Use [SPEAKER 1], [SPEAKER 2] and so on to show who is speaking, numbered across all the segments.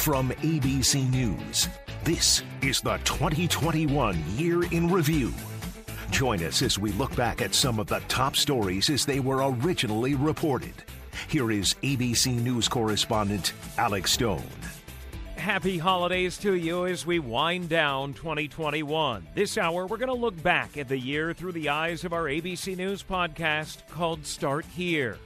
[SPEAKER 1] From ABC News, this is the 2021 Year in Review. Join us as we look back at some of the top stories as they were originally reported. Here is ABC News correspondent Alex Stone.
[SPEAKER 2] Happy holidays to you as we wind down 2021. This hour, we're going to look back at the year through the eyes of our ABC News podcast called Start Here.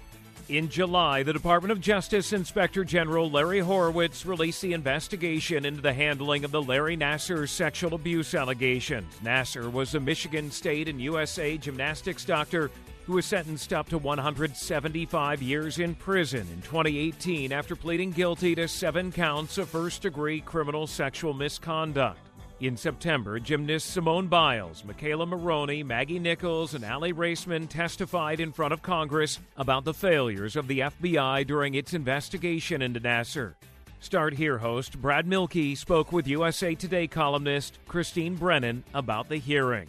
[SPEAKER 2] In July, the Department of Justice Inspector General Larry Horowitz released the investigation into the handling of the Larry Nassar sexual abuse allegations. Nassar was a Michigan State and USA gymnastics doctor who was sentenced up to 175 years in prison in 2018 after pleading guilty to seven counts of first degree criminal sexual misconduct. In September, gymnasts Simone Biles, McKayla Maroney, Maggie Nichols, and Aly Raisman testified in front of Congress about the failures of the FBI during its investigation into Nassar. Start Here host Brad Mielke spoke with USA Today columnist Christine Brennan about the hearing.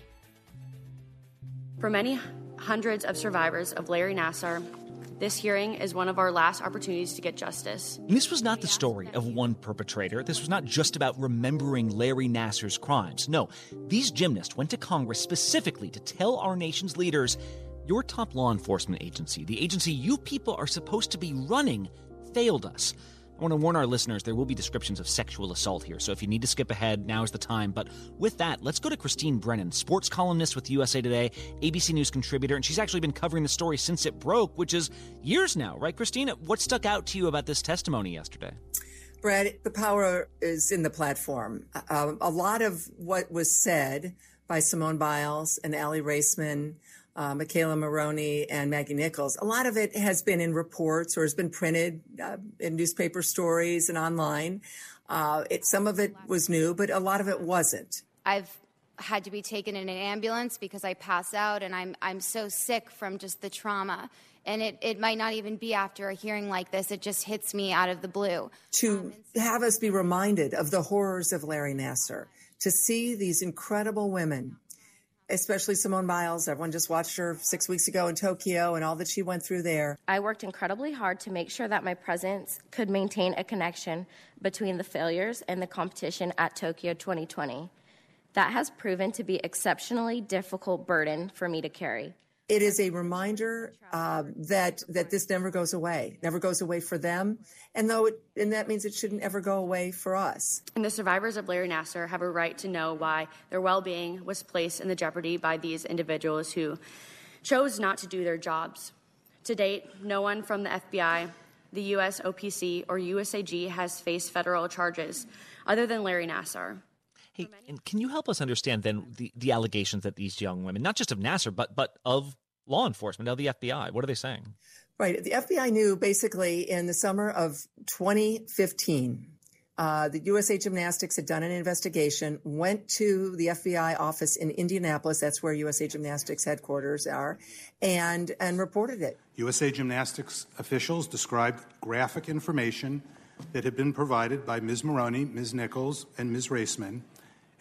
[SPEAKER 3] For many hundreds of survivors of Larry Nassar, this hearing is one of our last opportunities to get justice.
[SPEAKER 4] This was not the story of one perpetrator. This was not just about remembering Larry Nassar's crimes. No, these gymnasts went to Congress specifically to tell our nation's leaders your top law enforcement agency, the agency you people are supposed to be running, failed us. I want to warn our listeners there will be descriptions of sexual assault here, so if you need to skip ahead, now is the time. But with that, let's go to Christine Brennan, sports columnist with USA Today, ABC News contributor, and she's actually been covering the story since it broke, which is years now, right, Christine? What stuck out to you about this testimony yesterday?
[SPEAKER 5] Brad, the power is in the platform. Uh, a lot of what was said by Simone Biles and Aly Raisman uh, McKayla Maroney and Maggie Nichols. A lot of it has been in reports or has been printed uh, in newspaper stories and online. Uh, it, some of it was new, but a lot of it wasn't.
[SPEAKER 6] I've had to be taken in an ambulance because I pass out and I'm, I'm so sick from just the trauma. And it, it might not even be after a hearing like this. It just hits me out of the blue.
[SPEAKER 5] To um, have us be reminded of the horrors of Larry Nassar, to see these incredible women especially Simone Biles. Everyone just watched her six weeks ago in Tokyo and all that she went through there.
[SPEAKER 7] I worked incredibly hard to make sure that my presence could maintain a connection between the failures and the competition at Tokyo 2020. That has proven to be exceptionally difficult burden for me to carry
[SPEAKER 5] it is a reminder uh, that that this never goes away, never goes away for them, and though it, and that means it shouldn't ever go away for us.
[SPEAKER 3] And the survivors of Larry Nassar have a right to know why their well-being was placed in the jeopardy by these individuals who chose not to do their jobs. To date, no one from the FBI, the U.S. OPC, or USAG has faced federal charges other than Larry Nassar.
[SPEAKER 4] Hey, and can you help us understand then the, the allegations that these young women, not just of Nassar, but but of law enforcement, of the FBI, what are they saying?
[SPEAKER 5] Right. The FBI knew basically in the summer of 2015. Uh, the USA Gymnastics had done an investigation, went to the FBI office in Indianapolis, that's where USA Gymnastics headquarters are, and, and reported it.
[SPEAKER 8] USA Gymnastics officials described graphic information that had been provided by Ms. Maroney, Ms. Nichols, and Ms. Raisman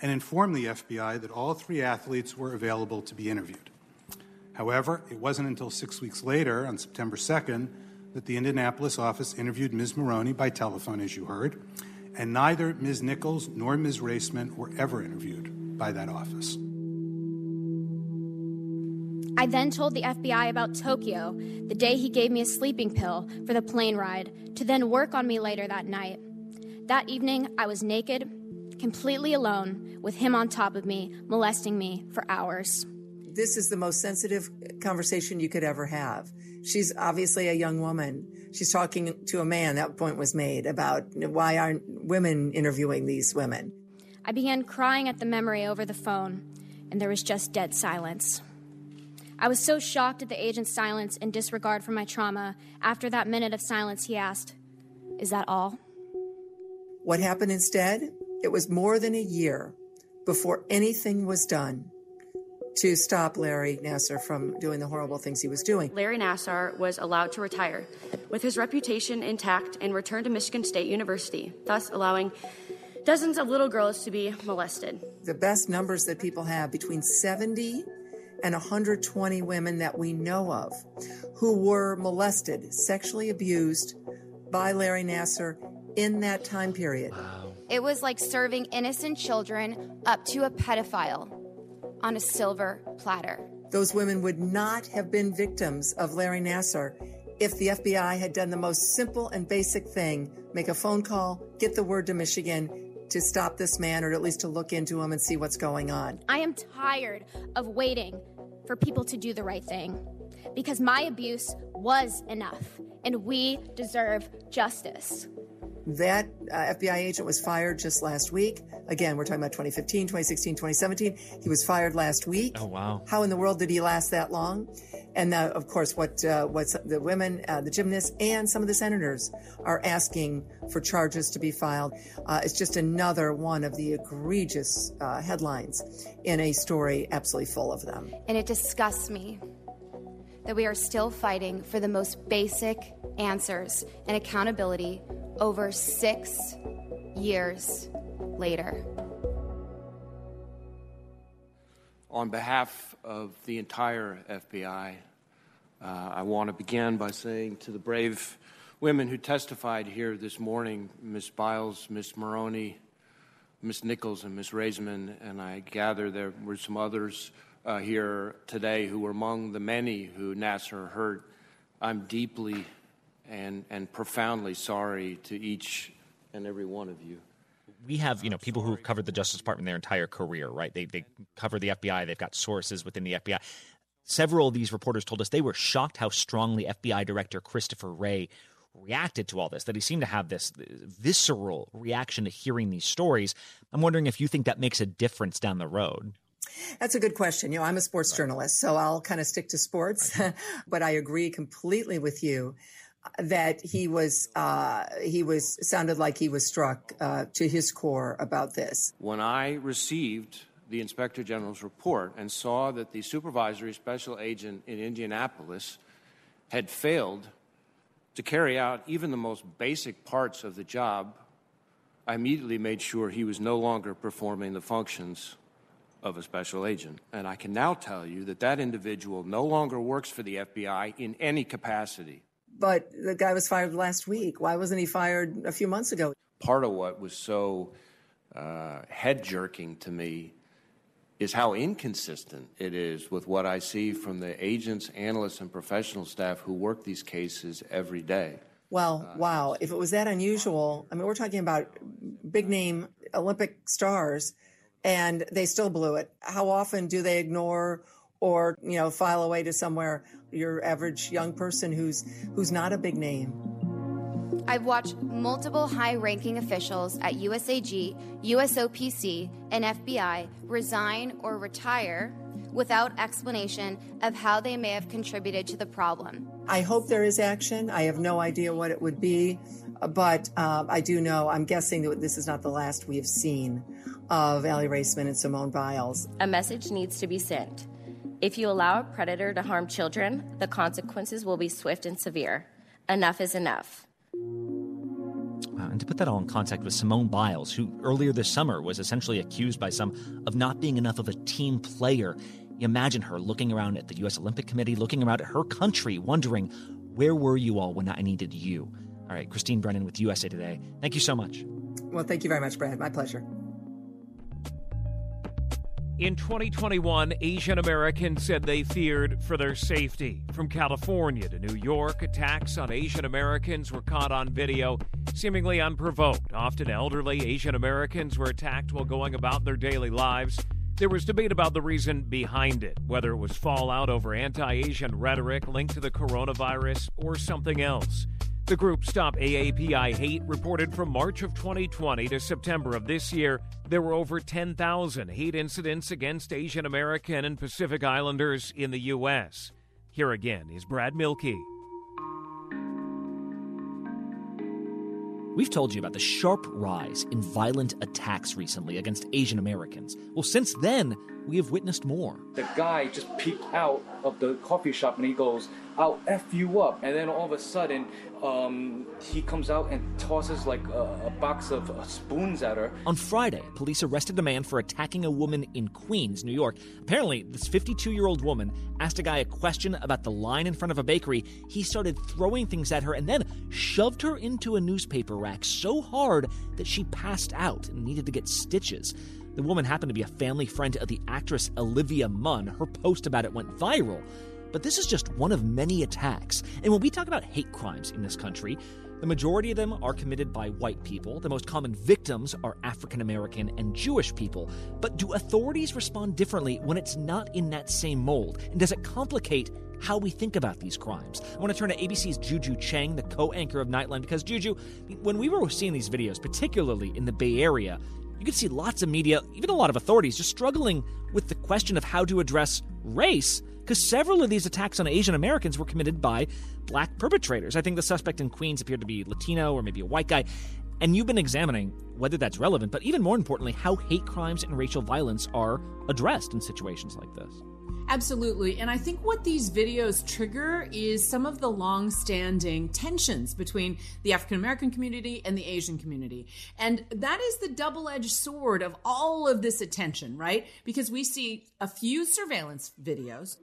[SPEAKER 8] and informed the FBI that all three athletes were available to be interviewed. However, it wasn't until six weeks later, on September 2nd, that the Indianapolis office interviewed Ms. Maroney by telephone, as you heard, and neither Ms. Nichols nor Ms. Raisman were ever interviewed by that office.
[SPEAKER 9] I then told the FBI about Tokyo the day he gave me a sleeping pill for the plane ride to then work on me later that night. That evening, I was naked, completely alone with him on top of me, molesting me for hours.
[SPEAKER 5] This is the most sensitive conversation you could ever have. She's obviously a young woman. She's talking to a man. That point was made about why aren't women interviewing these women?
[SPEAKER 9] I began crying at the memory over the phone, and there was just dead silence. I was so shocked at the agent's silence and disregard for my trauma. After that minute of silence, he asked, Is that all?
[SPEAKER 5] What happened instead? It was more than a year before anything was done to stop Larry Nassar from doing the horrible things he was doing.
[SPEAKER 3] Larry Nassar was allowed to retire with his reputation intact and return to Michigan State University, thus allowing dozens of little girls to be molested.
[SPEAKER 5] The best numbers that people have between 70 and 120 women that we know of who were molested, sexually abused by Larry Nassar in that time period.
[SPEAKER 6] It was like serving innocent children up to a pedophile on a silver platter.
[SPEAKER 5] Those women would not have been victims of Larry Nassar if the FBI had done the most simple and basic thing make a phone call, get the word to Michigan to stop this man or at least to look into him and see what's going on.
[SPEAKER 9] I am tired of waiting for people to do the right thing because my abuse was enough and we deserve justice.
[SPEAKER 5] That uh, FBI agent was fired just last week. Again, we're talking about 2015, 2016, 2017. He was fired last week.
[SPEAKER 4] Oh, wow.
[SPEAKER 5] How in the world did he last that long? And uh, of course, what uh, what the women, uh, the gymnasts, and some of the senators are asking for charges to be filed. Uh, it's just another one of the egregious uh, headlines in a story absolutely full of them.
[SPEAKER 6] And it disgusts me that we are still fighting for the most basic answers and accountability over six years later.
[SPEAKER 10] On behalf of the entire FBI, uh, I want to begin by saying to the brave women who testified here this morning Ms. Biles, Ms. Maroney, Ms. Nichols, and Ms. Raisman, and I gather there were some others uh, here today who were among the many who Nassar hurt. I'm deeply and, and profoundly sorry to each and every one of you.
[SPEAKER 4] We have, you know, people who've covered the Justice Department their entire career, right? They, they cover the FBI, they've got sources within the FBI. Several of these reporters told us they were shocked how strongly FBI Director Christopher Wray reacted to all this, that he seemed to have this visceral reaction to hearing these stories. I'm wondering if you think that makes a difference down the road.
[SPEAKER 5] That's a good question. You know, I'm a sports journalist, so I'll kind of stick to sports, but I agree completely with you that he was uh, he was sounded like he was struck uh, to his core about this.
[SPEAKER 10] When I received the Inspector General's report and saw that the supervisory special agent in Indianapolis had failed to carry out even the most basic parts of the job, I immediately made sure he was no longer performing the functions of a special agent. And I can now tell you that that individual no longer works for the FBI in any capacity.
[SPEAKER 5] But the guy was fired last week. Why wasn't he fired a few months ago?
[SPEAKER 10] Part of what was so uh, head jerking to me is how inconsistent it is with what I see from the agents, analysts, and professional staff who work these cases every day.
[SPEAKER 5] Well, uh, wow. If it was that unusual, I mean, we're talking about big name Olympic stars, and they still blew it. How often do they ignore or, you know, file away to somewhere your average young person who's who's not a big name.
[SPEAKER 6] I've watched multiple high ranking officials at USAG, USOPC, and FBI resign or retire without explanation of how they may have contributed to the problem.
[SPEAKER 5] I hope there is action. I have no idea what it would be, but uh, I do know, I'm guessing that this is not the last we have seen of Aly Raisman and Simone Biles.
[SPEAKER 7] A message needs to be sent. If you allow a predator to harm children, the consequences will be swift and severe. Enough is enough.
[SPEAKER 4] Wow, and to put that all in context with Simone Biles, who earlier this summer was essentially accused by some of not being enough of a team player. Imagine her looking around at the U.S. Olympic Committee, looking around at her country, wondering, where were you all when I needed you? All right, Christine Brennan with USA Today. Thank you so much.
[SPEAKER 5] Well, thank you very much, Brad. My pleasure.
[SPEAKER 2] In 2021, Asian Americans said they feared for their safety. From California to New York, attacks on Asian Americans were caught on video, seemingly unprovoked. Often elderly Asian Americans were attacked while going about their daily lives. There was debate about the reason behind it, whether it was fallout over anti Asian rhetoric linked to the coronavirus or something else. The group Stop AAPI Hate reported from March of 2020 to September of this year there were over 10,000 hate incidents against Asian American and Pacific Islanders in the U.S. Here again is Brad Mielke.
[SPEAKER 4] We've told you about the sharp rise in violent attacks recently against Asian Americans. Well, since then, we have witnessed more.
[SPEAKER 11] The guy just peeked out of the coffee shop and he goes, I'll F you up. And then all of a sudden, um, he comes out and tosses like a, a box of uh, spoons at her.
[SPEAKER 4] On Friday, police arrested a man for attacking a woman in Queens, New York. Apparently, this 52 year old woman asked a guy a question about the line in front of a bakery. He started throwing things at her and then shoved her into a newspaper rack so hard that she passed out and needed to get stitches. The woman happened to be a family friend of the actress Olivia Munn. Her post about it went viral. But this is just one of many attacks. And when we talk about hate crimes in this country, the majority of them are committed by white people. The most common victims are African American and Jewish people. But do authorities respond differently when it's not in that same mold? And does it complicate how we think about these crimes? I want to turn to ABC's Juju Chang, the co anchor of Nightline, because Juju, when we were seeing these videos, particularly in the Bay Area, you could see lots of media, even a lot of authorities, just struggling with the question of how to address race because several of these attacks on Asian Americans were committed by black perpetrators. I think the suspect in Queens appeared to be Latino or maybe a white guy. And you've been examining whether that's relevant, but even more importantly, how hate crimes and racial violence are addressed in situations like this.
[SPEAKER 12] Absolutely. And I think what these videos trigger is some of the long standing tensions between the African American community and the Asian community. And that is the double edged sword of all of this attention, right? Because we see a few surveillance videos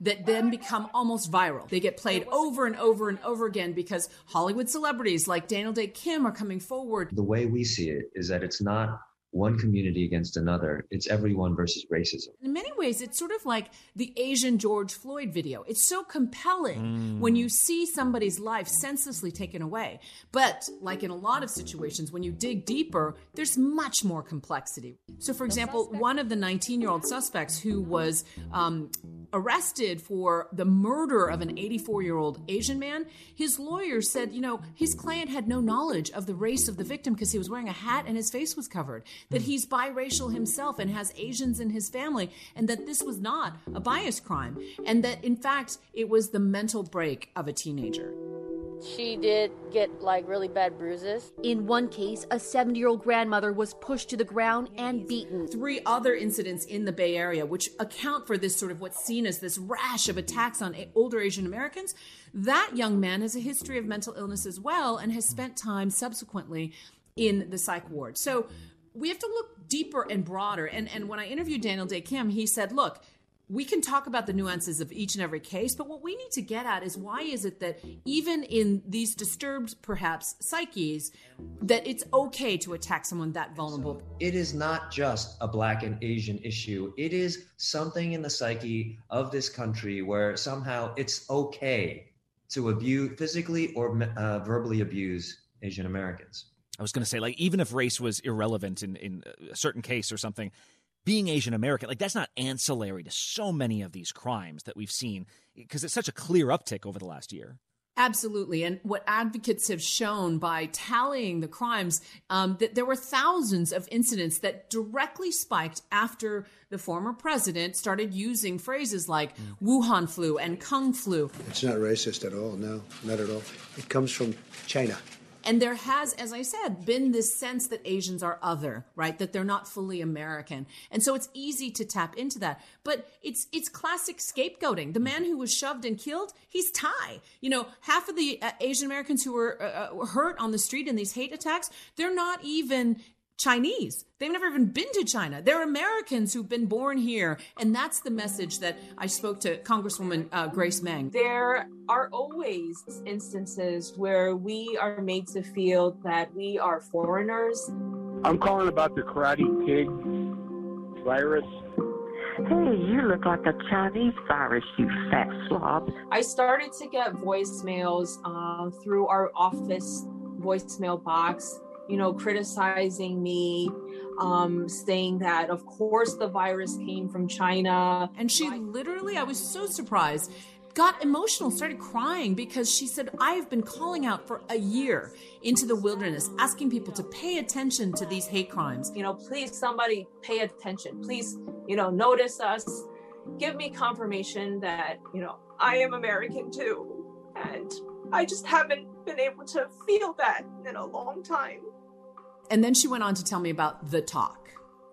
[SPEAKER 12] that then become almost viral. They get played over and over and over again because Hollywood celebrities like Daniel Dae Kim are coming forward.
[SPEAKER 13] The way we see it is that it's not one community against another. It's everyone versus racism.
[SPEAKER 12] In many ways, it's sort of like the Asian George Floyd video. It's so compelling mm. when you see somebody's life senselessly taken away. But like in a lot of situations, when you dig deeper, there's much more complexity. So, for example, one of the 19 year old suspects who was um, arrested for the murder of an 84 year old Asian man, his lawyer said, you know, his client had no knowledge of the race of the victim because he was wearing a hat and his face was covered that hmm. he's biracial himself and has Asians in his family, and that this was not a bias crime, and that in fact it was the mental break of a teenager.
[SPEAKER 14] She did get like really bad bruises.
[SPEAKER 15] In one case, a 70 year old grandmother was pushed to the ground and beaten.
[SPEAKER 12] Three other incidents in the Bay Area, which account for this sort of what's seen as this rash of attacks on older Asian Americans. That young man has a history of mental illness as well and has spent time subsequently in the psych ward. So we have to look deeper and broader. And and when I interviewed Daniel Dae Kim, he said, look, we can talk about the nuances of each and every case, but what we need to get at is why is it that even in these disturbed, perhaps, psyches, that it's okay to attack someone that vulnerable?
[SPEAKER 13] It is not just a black and Asian issue. It is something in the psyche of this country where somehow it's okay to abuse, physically or uh, verbally abuse Asian Americans.
[SPEAKER 4] I was going to say, like, even if race was irrelevant in, in a certain case or something, being Asian American, like, that's not ancillary to so many of these crimes that we've seen because it's such a clear uptick over the last year.
[SPEAKER 12] Absolutely. And what advocates have shown by tallying the crimes, um, that there were thousands of incidents that directly spiked after the former president started using phrases like mm. Wuhan flu and Kung flu.
[SPEAKER 16] It's not racist at all. No, not at all. It comes from China.
[SPEAKER 12] And there has, as I said, been this sense that Asians are other, right? That they're not fully American. And so it's easy to tap into that. But it's it's classic scapegoating. The man who was shoved and killed, he's Thai. You know, half of the uh, Asian Americans who were uh, uh hurt on the street in these hate attacks, they're not even Chinese. They've never even been to China. They're Americans who've been born here. And that's the message that I spoke to Congresswoman uh, Grace Meng.
[SPEAKER 17] There are always instances where we are made to feel that we are foreigners.
[SPEAKER 18] I'm calling about the Karate Kid virus.
[SPEAKER 19] Hey, you look like a Chinese virus, you fat slob.
[SPEAKER 17] I started to get voicemails uh, through our office voicemail box you know, criticizing me, um, saying that, of course, the virus came from China.
[SPEAKER 12] And she literally, I was so surprised got emotional, started crying because she said, I have been calling out for a year into the wilderness, asking people to pay attention to these hate crimes.
[SPEAKER 17] You know, please, somebody pay attention. Please, you know, notice us. Give me confirmation that, you know, I am American too. And I just haven't been able to feel that in a long time.
[SPEAKER 12] And then she went on to tell me about the talk.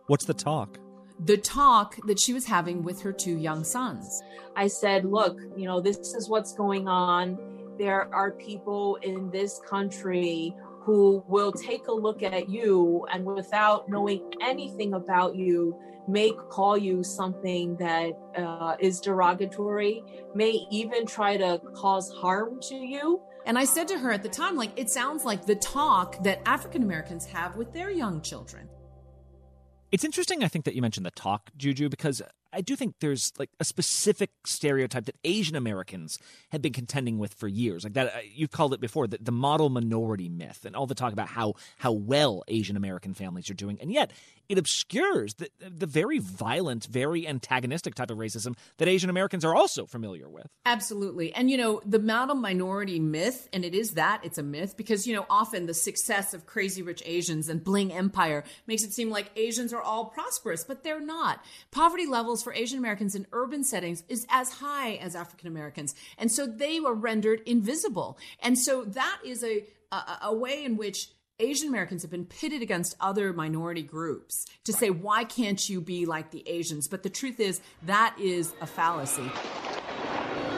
[SPEAKER 4] What's the talk?
[SPEAKER 12] The talk that she was having with her two young sons.
[SPEAKER 17] I said, look, you know, this is what's going on. There are people in this country who will take a look at you and without knowing anything about you, may call you something that uh, is derogatory, may even try to cause harm to you.
[SPEAKER 12] And I said to her at the time, like, it sounds like the talk that African Americans have with their young children.
[SPEAKER 4] It's interesting, I think, that you mentioned the talk, Juju, because I do think there's like a specific stereotype that Asian Americans have been contending with for years. Like that, uh, you've called it before, the, the model minority myth, and all the talk about how how well Asian American families are doing, and yet it obscures the the very violent, very antagonistic type of racism that Asian Americans are also familiar with.
[SPEAKER 12] Absolutely. And, you know, the model minority myth, and it is that, it's a myth because, you know, often the success of Crazy Rich Asians and Bling Empire makes it seem like Asians are all prosperous, but they're not. Poverty levels for Asian Americans in urban settings is as high as African Americans. And so they were rendered invisible. And so that is a, a, a way in which Asian Americans have been pitted against other minority groups to say, why can't you be like the Asians? But the truth is, that is a fallacy.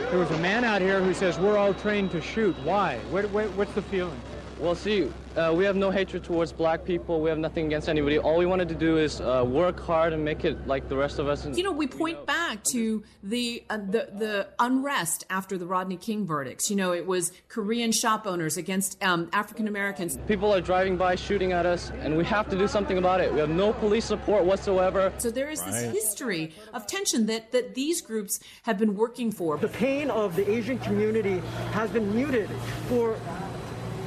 [SPEAKER 18] There was a man out here who says we're all trained to shoot. Why? What, what, what's the feeling?
[SPEAKER 20] Well, see, uh, we have no hatred towards black people. We have nothing against anybody. All we wanted to do is uh, work hard and make it like the rest of us.
[SPEAKER 12] You know, we point back to the, uh, the the unrest after the Rodney King verdicts. You know, it was Korean shop owners against um, African Americans.
[SPEAKER 20] People are driving by shooting at us, and we have to do something about it. We have no police support whatsoever.
[SPEAKER 12] So there is this history of tension that that these groups have been working for.
[SPEAKER 21] The pain of the Asian community has been muted for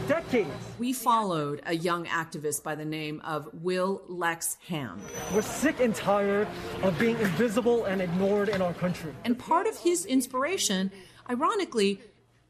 [SPEAKER 21] decades.
[SPEAKER 12] We followed a young activist by the name of Will Lex Ham.
[SPEAKER 21] We're sick and tired of being invisible and ignored in our country.
[SPEAKER 12] And part of his inspiration, ironically,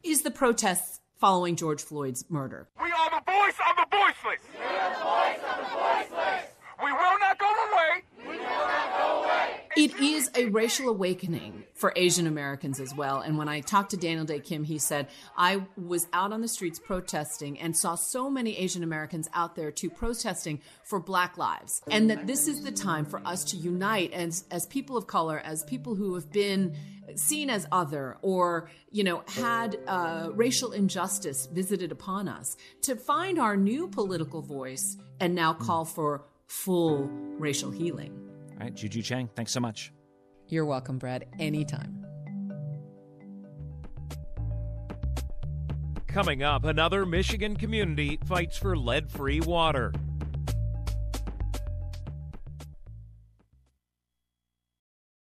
[SPEAKER 12] is the protests following George Floyd's murder.
[SPEAKER 22] We are the voice of the voiceless. We are the voice of the voiceless. We will not go away. We will not go away.
[SPEAKER 12] It is a racial awakening for Asian Americans as well. And when I talked to Daniel Dae Kim, he said, I was out on the streets protesting and saw so many Asian Americans out there too protesting for Black lives. And that this is the time for us to unite as, as people of color, as people who have been seen as other or, you know, had uh, racial injustice visited upon us, to find our new political voice and now call for full racial healing.
[SPEAKER 4] All right, Juju Chang, thanks so much.
[SPEAKER 12] You're welcome, Brad, anytime.
[SPEAKER 2] Coming up, another Michigan community fights for lead free water.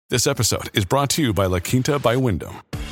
[SPEAKER 23] This episode is brought to you by La Quinta by Wyndham.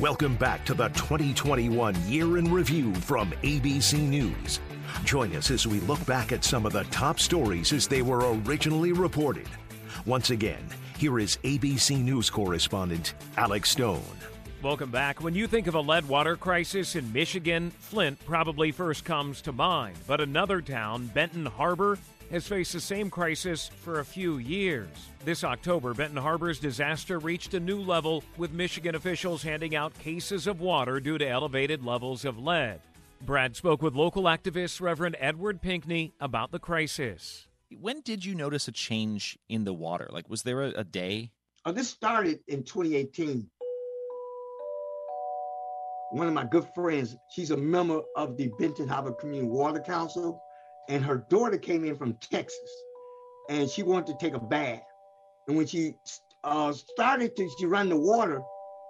[SPEAKER 24] Welcome back to the 2021 Year in Review from ABC News. Join us as we look back at some of the top stories as they were originally reported. Once again, here is ABC News correspondent Alex Stone.
[SPEAKER 2] Welcome back. When you think of a lead water crisis in Michigan, Flint probably first comes to mind. But another town, Benton Harbor, has faced the same crisis for a few years. This October, Benton Harbor's disaster reached a new level with Michigan officials handing out cases of water due to elevated levels of lead. Brad spoke with local activist Reverend Edward Pinkney about the crisis.
[SPEAKER 4] When did you notice a change in the water? Like, was there a, a day?
[SPEAKER 25] Oh, this started in 2018. One of my good friends, she's a member of the Benton Harbor Community Water Council and her daughter came in from Texas, and she wanted to take a bath. And when she uh, started to she run the water,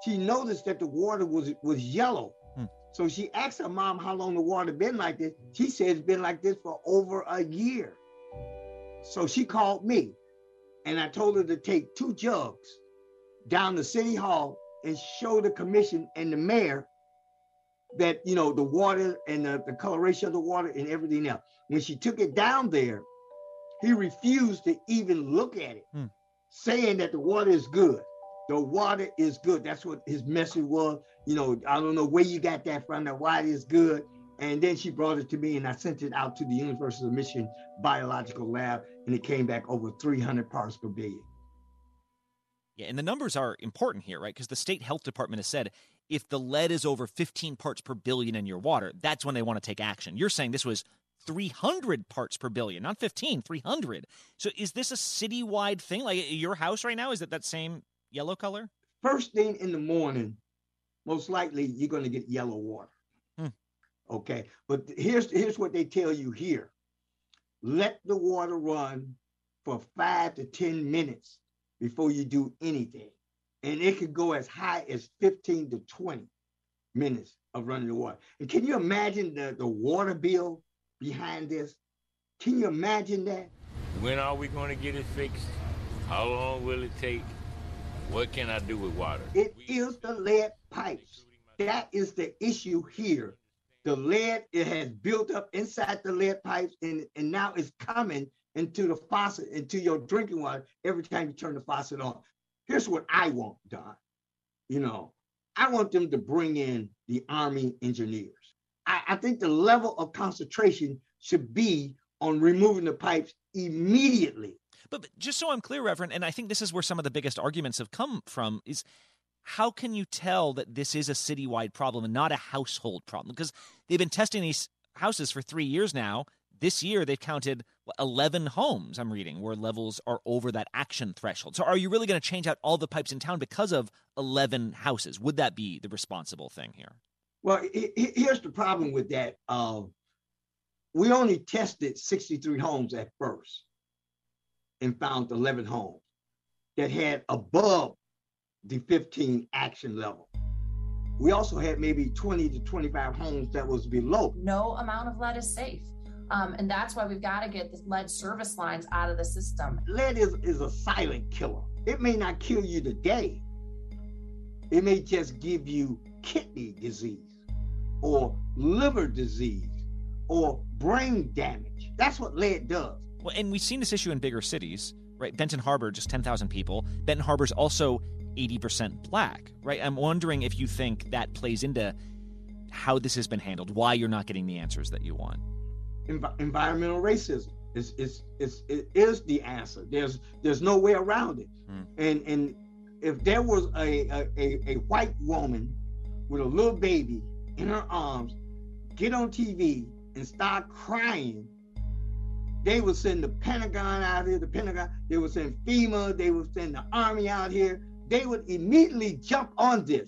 [SPEAKER 25] she noticed that the water was was yellow. Hmm. So she asked her mom how long the water been like this. She said it's been like this for over a year. So she called me, and I told her to take two jugs down to City Hall and show the commission and the mayor that you know the water and the, the coloration of the water and everything else. When she took it down there, he refused to even look at it, hmm. saying that the water is good. The water is good. That's what his message was. You know, I don't know where you got that from. The water is good. And then she brought it to me, and I sent it out to the University of Michigan Biological Lab, and it came back over 300 parts per billion.
[SPEAKER 4] Yeah, and the numbers are important here, right? Because the state health department has said if the lead is over 15 parts per billion in your water, that's when they want to take action. You're saying this was 300 parts per billion, not 15, 300. So is this a citywide thing? Like your house right now, is it that same yellow color?
[SPEAKER 25] First thing in the morning, most likely you're going to get yellow water. Hmm. Okay. But here's, here's what they tell you here let the water run for five to 10 minutes before you do anything. And it could go as high as 15 to 20 minutes of running the water. And can you imagine the, the water bill behind this. Can you imagine that?
[SPEAKER 26] When are we going to get it fixed? How long will it take? What can I do with water?
[SPEAKER 25] It is the lead pipes. That is the issue here. The lead it has built up inside the lead pipes, and, and now it's coming into the faucet, into your drinking water every time you turn the faucet on. Here's what I want, Don. You know, I want them to bring in the Army engineers. I, I think the level of concentration should be on removing the pipes immediately.
[SPEAKER 4] But, but, just so I'm clear, Reverend, and I think this is where some of the biggest arguments have come from is how can you tell that this is a citywide problem and not a household problem? Because they've been testing these houses for three years now. This year, they've counted 11 homes, I'm reading, where levels are over that action threshold. So, are you really going to change out all the pipes in town because of 11 houses? Would that be the responsible thing here?
[SPEAKER 25] Well, here's the problem with that. Um, we only tested 63 homes at first and found 11 homes that had above the 15 action level. We also had maybe 20 to 25 homes that was below.
[SPEAKER 27] No amount of lead is safe. Um, and that's why we've got to get the lead service lines out of the system.
[SPEAKER 25] Lead is, is a silent killer. It may not kill you today, it may just give you kidney disease or liver disease or brain damage. That's what lead does.
[SPEAKER 4] Well, and we've seen this issue in bigger cities, right? Benton Harbor, just 10,000 people. Benton Harbor's also 80% black, right? I'm wondering if you think that plays into how this has been handled, why you're not getting the answers that you want.
[SPEAKER 25] Envi- environmental racism is, is, is, is the answer. There's there's no way around it. Hmm. And and if there was a, a, a white woman with a little baby in her arms, get on TV and start crying, they would send the Pentagon out here, the Pentagon, they would send FEMA, they would send the army out here. They would immediately jump on this.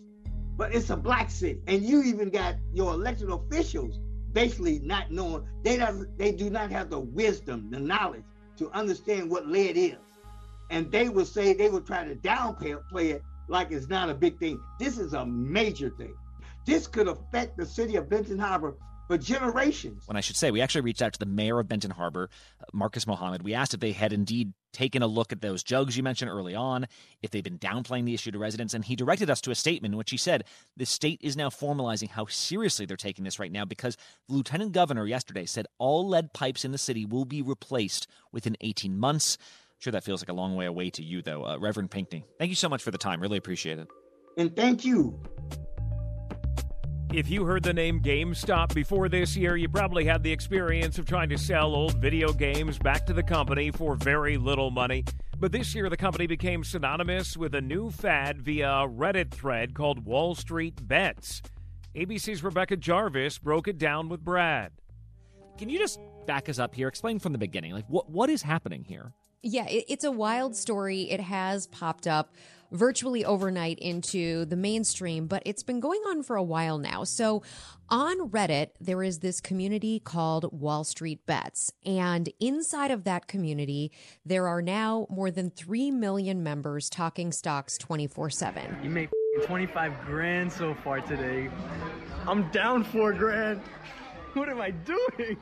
[SPEAKER 25] But it's a black city. And you even got your elected officials basically not knowing, they, don't, they do not have the wisdom, the knowledge to understand what lead is. And they will say, they will try to downplay it like it's not a big thing. This is a major thing. This could affect the city of Benton Harbor for generations.
[SPEAKER 4] When I should say, we actually reached out to the mayor of Benton Harbor, uh, Marcus Muhammad. We asked if they had indeed taken a look at those jugs you mentioned early on, if they've been downplaying the issue to residents, and he directed us to a statement in which he said the state is now formalizing how seriously they're taking this right now because the lieutenant governor yesterday said all lead pipes in the city will be replaced within 18 months. I'm sure that feels like a long way away to you, though. Uh, Reverend Pinkney, thank you so much for the time. Really appreciate it.
[SPEAKER 25] And thank you.
[SPEAKER 2] If you heard the name GameStop before this year, you probably had the experience of trying to sell old video games back to the company for very little money. But this year, the company became synonymous with a new fad via a Reddit thread called Wall Street Bets. ABC's Rebecca Jarvis broke it down with Brad.
[SPEAKER 4] Can you just back us up here? Explain from the beginning. Like, what what is happening here?
[SPEAKER 28] Yeah, it, it's a wild story. It has popped up virtually overnight into the mainstream, but it's been going on for a while now. So on Reddit, there is this community called Wall Street Bets. And inside of that community, there are now more than 3 million members talking stocks 24 7.
[SPEAKER 29] You made 25 grand so far today. I'm down four grand. What am I doing?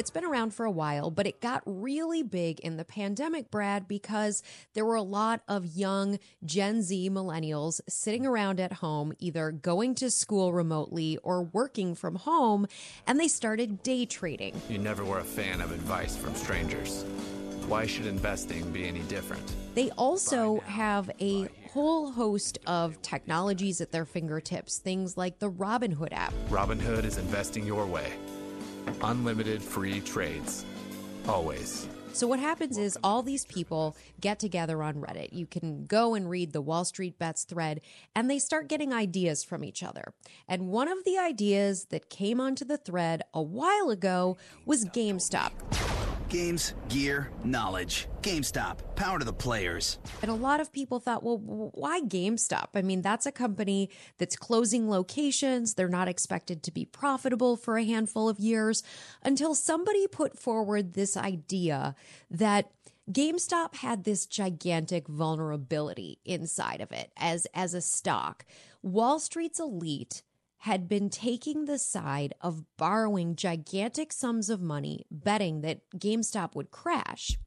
[SPEAKER 28] It's been around for a while, but it got really big in the pandemic, Brad, because there were a lot of young Gen Z millennials sitting around at home, either going to school remotely or working from home, and they started day trading.
[SPEAKER 30] You never were a fan of advice from strangers. Why should investing be any different?
[SPEAKER 28] They also have a whole host of technologies at their fingertips, things like the Robinhood app.
[SPEAKER 30] Robinhood is investing your way. Unlimited free trades. Always.
[SPEAKER 28] So, what happens is all these people get together on Reddit. You can go and read the Wall Street Bets thread, and they start getting ideas from each other. And one of the ideas that came onto the thread a while ago was GameStop.
[SPEAKER 31] Games, gear, knowledge. GameStop, power to the players.
[SPEAKER 28] And a lot of people thought, well, why GameStop? I mean, that's a company that's closing locations. They're not expected to be profitable for a handful of years until somebody put forward this idea that GameStop had this gigantic vulnerability inside of it as, as a stock. Wall Street's elite had been taking the side of borrowing gigantic sums of money, betting that GameStop would crash.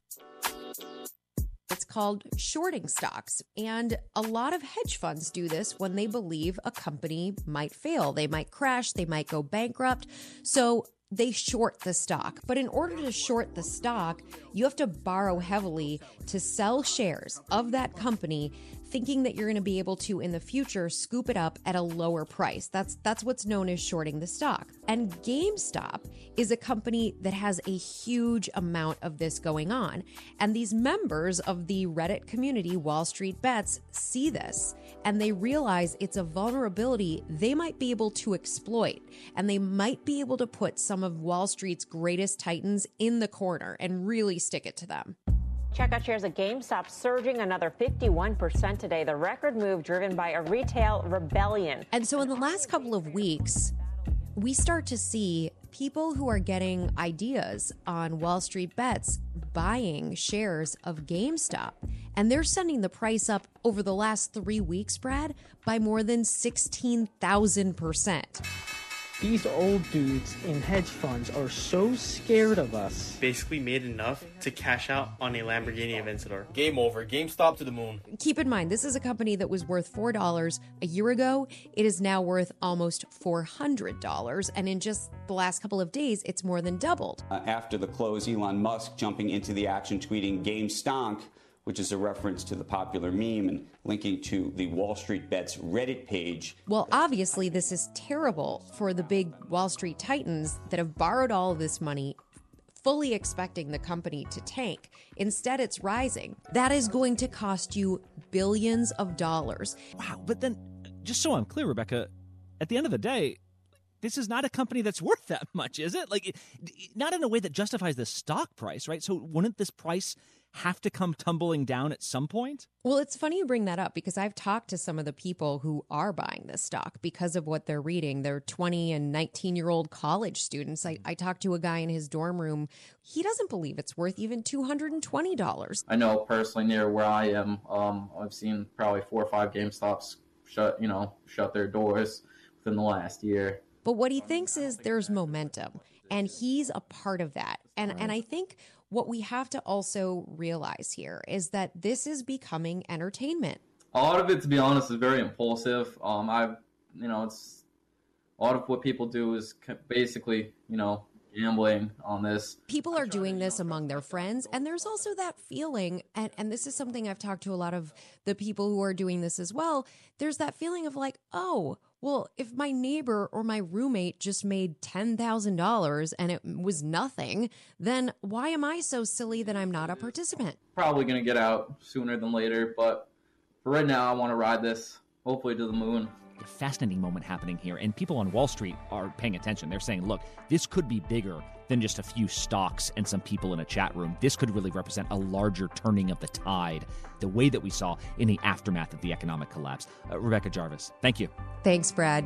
[SPEAKER 28] It's called shorting stocks. And a lot of hedge funds do this when they believe a company might fail. They might crash, they might go bankrupt. So they short the stock. But in order to short the stock, you have to borrow heavily to sell shares of that company thinking that you're going to be able to in the future scoop it up at a lower price. That's that's what's known as shorting the stock. And GameStop is a company that has a huge amount of this going on. And these members of the Reddit community Wall Street Bets see this and they realize it's a vulnerability they might be able to exploit and they might be able to put some of Wall Street's greatest titans in the corner and really stick it to them.
[SPEAKER 32] Checkout shares at GameStop surging another 51% today. The record move driven by a retail rebellion.
[SPEAKER 28] And so, in the last couple of weeks, we start to see people who are getting ideas on Wall Street bets buying shares of GameStop. And they're sending the price up over the last three weeks, Brad, by more than 16,000%.
[SPEAKER 21] These old dudes in hedge funds are so scared of us.
[SPEAKER 33] Basically made enough to cash out on a Lamborghini Aventador. Game over. GameStop to the moon.
[SPEAKER 28] Keep in mind, this is a company that was worth $4 a year ago. It is now worth almost $400. And in just the last couple of days, it's more than doubled.
[SPEAKER 34] Uh, after the close, Elon Musk jumping into the action, tweeting Game Stonk which is a reference to the popular meme and linking to the Wall Street Bets Reddit page.
[SPEAKER 28] Well, obviously, this is terrible for the big Wall Street titans that have borrowed all of this money. Fully expecting the company to tank. Instead, it's rising. That is going to cost you billions of dollars.
[SPEAKER 4] Wow. But then, just so I'm clear, Rebecca, at the end of the day, this is not a company that's worth that much, is it? Like, not in a way that justifies the stock price, right? So, wouldn't this price have to come tumbling down at some point?
[SPEAKER 28] Well, it's funny you bring that up because I've talked to some of the people who are buying this stock because of what they're reading. They're 20 and 19 year old college students. I, I talked to a guy in his dorm room. He doesn't believe it's worth even $220.
[SPEAKER 35] I know personally near where I am, um, I've seen probably four or five GameStops shut, you know, shut their doors within the last year.
[SPEAKER 28] But what he thinks is there's momentum, and he's a part of that. And and I think what we have to also realize here is that this is becoming entertainment.
[SPEAKER 35] A lot of it, to be honest, is very impulsive. Um, I've, you know, it's a lot of what people do is basically, you know, gambling on this.
[SPEAKER 28] People are doing this among their friends, and there's also that feeling, and, and this is something I've talked to a lot of the people who are doing this as well. There's that feeling of like, oh, well, if my neighbor or my roommate just made $10,000 and it was nothing, then why am I so silly that I'm not a participant?
[SPEAKER 35] Probably gonna get out sooner than later, but for right now, I want to ride this, hopefully to the moon.
[SPEAKER 4] Fascinating moment happening here, and people on Wall Street are paying attention. They're saying, look, this could be bigger than just a few stocks and some people in a chat room. This could really represent a larger turning of the tide, the way that we saw in the aftermath of the economic collapse. Uh, Rebecca Jarvis, thank you.
[SPEAKER 28] Thanks, Brad.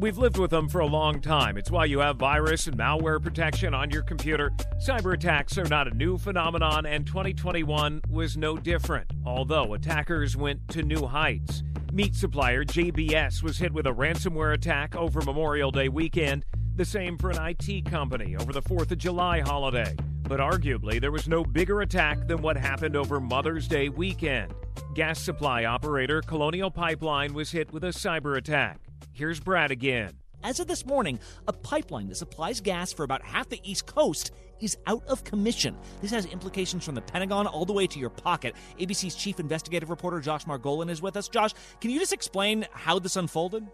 [SPEAKER 2] We've lived with them for a long time. It's why you have virus and malware protection on your computer. Cyber attacks are not a new phenomenon, and 2021 was no different, although attackers went to new heights. Meat supplier JBS was hit with a ransomware attack over Memorial Day weekend, the same for an IT company over the 4th of July holiday. But arguably, there was no bigger attack than what happened over Mother's Day weekend. Gas supply operator Colonial Pipeline was hit with a cyber attack. Here's Brad again.
[SPEAKER 4] As of this morning, a pipeline that supplies gas for about half the East Coast is out of commission. This has implications from the Pentagon all the way to your pocket. ABC's chief investigative reporter Josh Margolin is with us. Josh, can you just explain how this unfolded?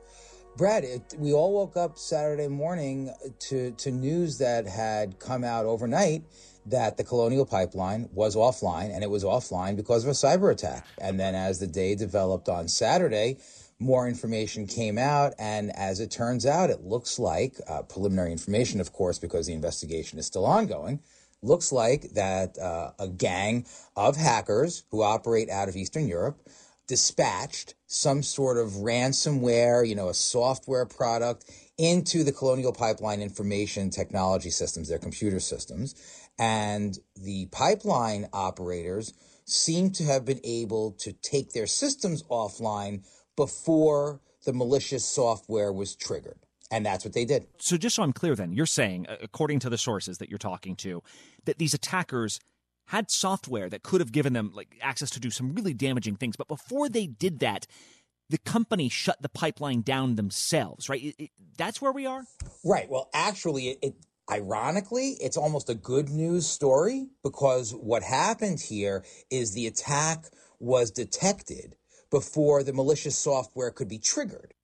[SPEAKER 36] Brad, it, we all woke up Saturday morning to, to news that had come out overnight that the Colonial Pipeline was offline, and it was offline because of a cyber attack. And then as the day developed on Saturday, more information came out, and as it turns out, it looks like uh, preliminary information, of course, because the investigation is still ongoing. Looks like that uh, a gang of hackers who operate out of Eastern Europe dispatched some sort of ransomware, you know, a software product into the Colonial Pipeline information technology systems, their computer systems. And the pipeline operators seem to have been able to take their systems offline before the malicious software was triggered. And that's what they did.
[SPEAKER 4] So, just so I'm clear, then, you're saying, uh, according to the sources that you're talking to, that these attackers had software that could have given them like access to do some really damaging things. But before they did that, the company shut the pipeline down themselves, right? It, it, that's where we are?
[SPEAKER 36] Right. Well, actually, it, it ironically, it's almost a good news story because what happened here is the attack was detected before the malicious software could be triggered.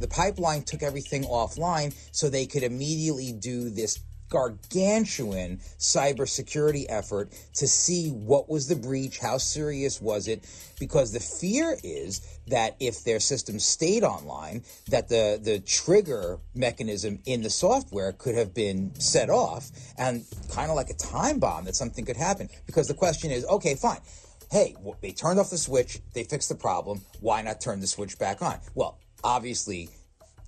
[SPEAKER 36] The pipeline took everything offline so they could immediately do this gargantuan cybersecurity effort to see what was the breach, how serious was it, because the fear is that if their system stayed online, that the, the trigger mechanism in the software could have been set off and kind of like a time bomb that something could happen. Because the question is, okay, fine hey, they turned off the switch, they fixed the problem, why not turn the switch back on? Well, obviously,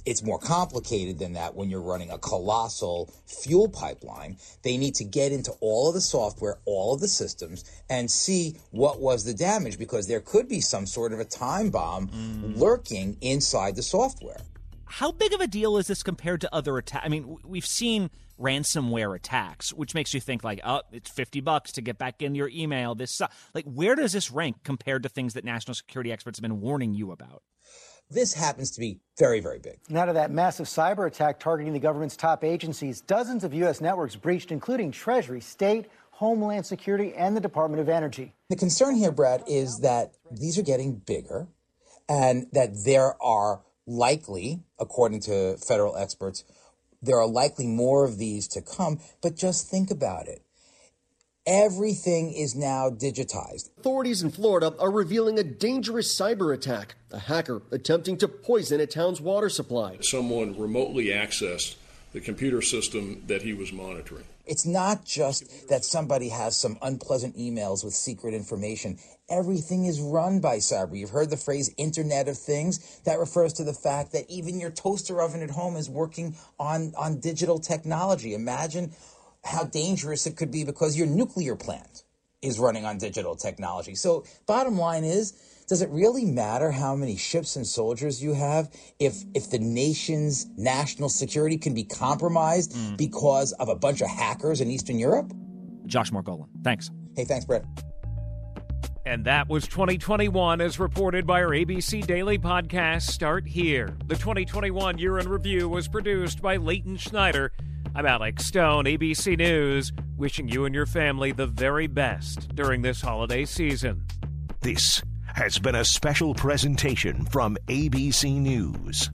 [SPEAKER 36] it's more complicated than that when you're running a colossal fuel pipeline. They need to get into all of the software, all of the systems, and see what was the damage because there could be some sort of a time bomb mm. lurking inside the software.
[SPEAKER 4] How big of a deal is this compared to other attacks? I mean, we've seen ransomware attacks, which makes you think like, oh, it's fifty bucks to get back into your email. This like, where does this rank compared to things that national security experts have been warning you about?
[SPEAKER 36] This happens to be very, very big.
[SPEAKER 37] Now to that massive cyber attack targeting the government's top agencies, dozens of U.S. networks breached, including Treasury, State, Homeland Security, and the Department of Energy.
[SPEAKER 36] The concern here, Brad, is that these are getting bigger and that there are likely, according to federal experts, there are likely more of these to come. But just think about it. Everything is now digitized.
[SPEAKER 38] Authorities in Florida are revealing a dangerous cyber attack. A hacker attempting to poison a town's water supply.
[SPEAKER 39] Someone remotely accessed the computer system that he was monitoring.
[SPEAKER 36] It's not just that somebody has some unpleasant emails with secret information. Everything is run by cyber. You've heard the phrase Internet of Things. That refers to the fact that even your toaster oven at home is working on, on digital technology. Imagine how dangerous it could be because your nuclear plant is running on digital technology. So, bottom line is does it really matter how many ships and soldiers you have if if the nation's national security can be compromised
[SPEAKER 4] Mm.
[SPEAKER 36] because of a bunch of hackers in Eastern Europe?
[SPEAKER 4] Josh Margolin. Thanks.
[SPEAKER 36] Hey, thanks, Brett.
[SPEAKER 2] And that was 2021 as reported by our ABC Daily podcast Start Here. The 2021 year in review was produced by Leighton Schneider. I'm Alex Stone, ABC News, wishing you and your family the very best during this holiday season.
[SPEAKER 24] This has been a special presentation from ABC News.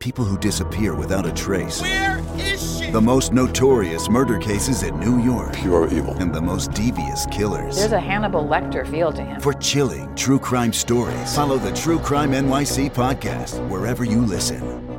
[SPEAKER 40] People who disappear without a trace.
[SPEAKER 41] Where is she?
[SPEAKER 40] The most notorious murder cases in New York. Pure evil. And the most devious killers.
[SPEAKER 42] There's a Hannibal Lecter feel to him.
[SPEAKER 40] For chilling true crime stories, follow the True Crime NYC podcast wherever you listen.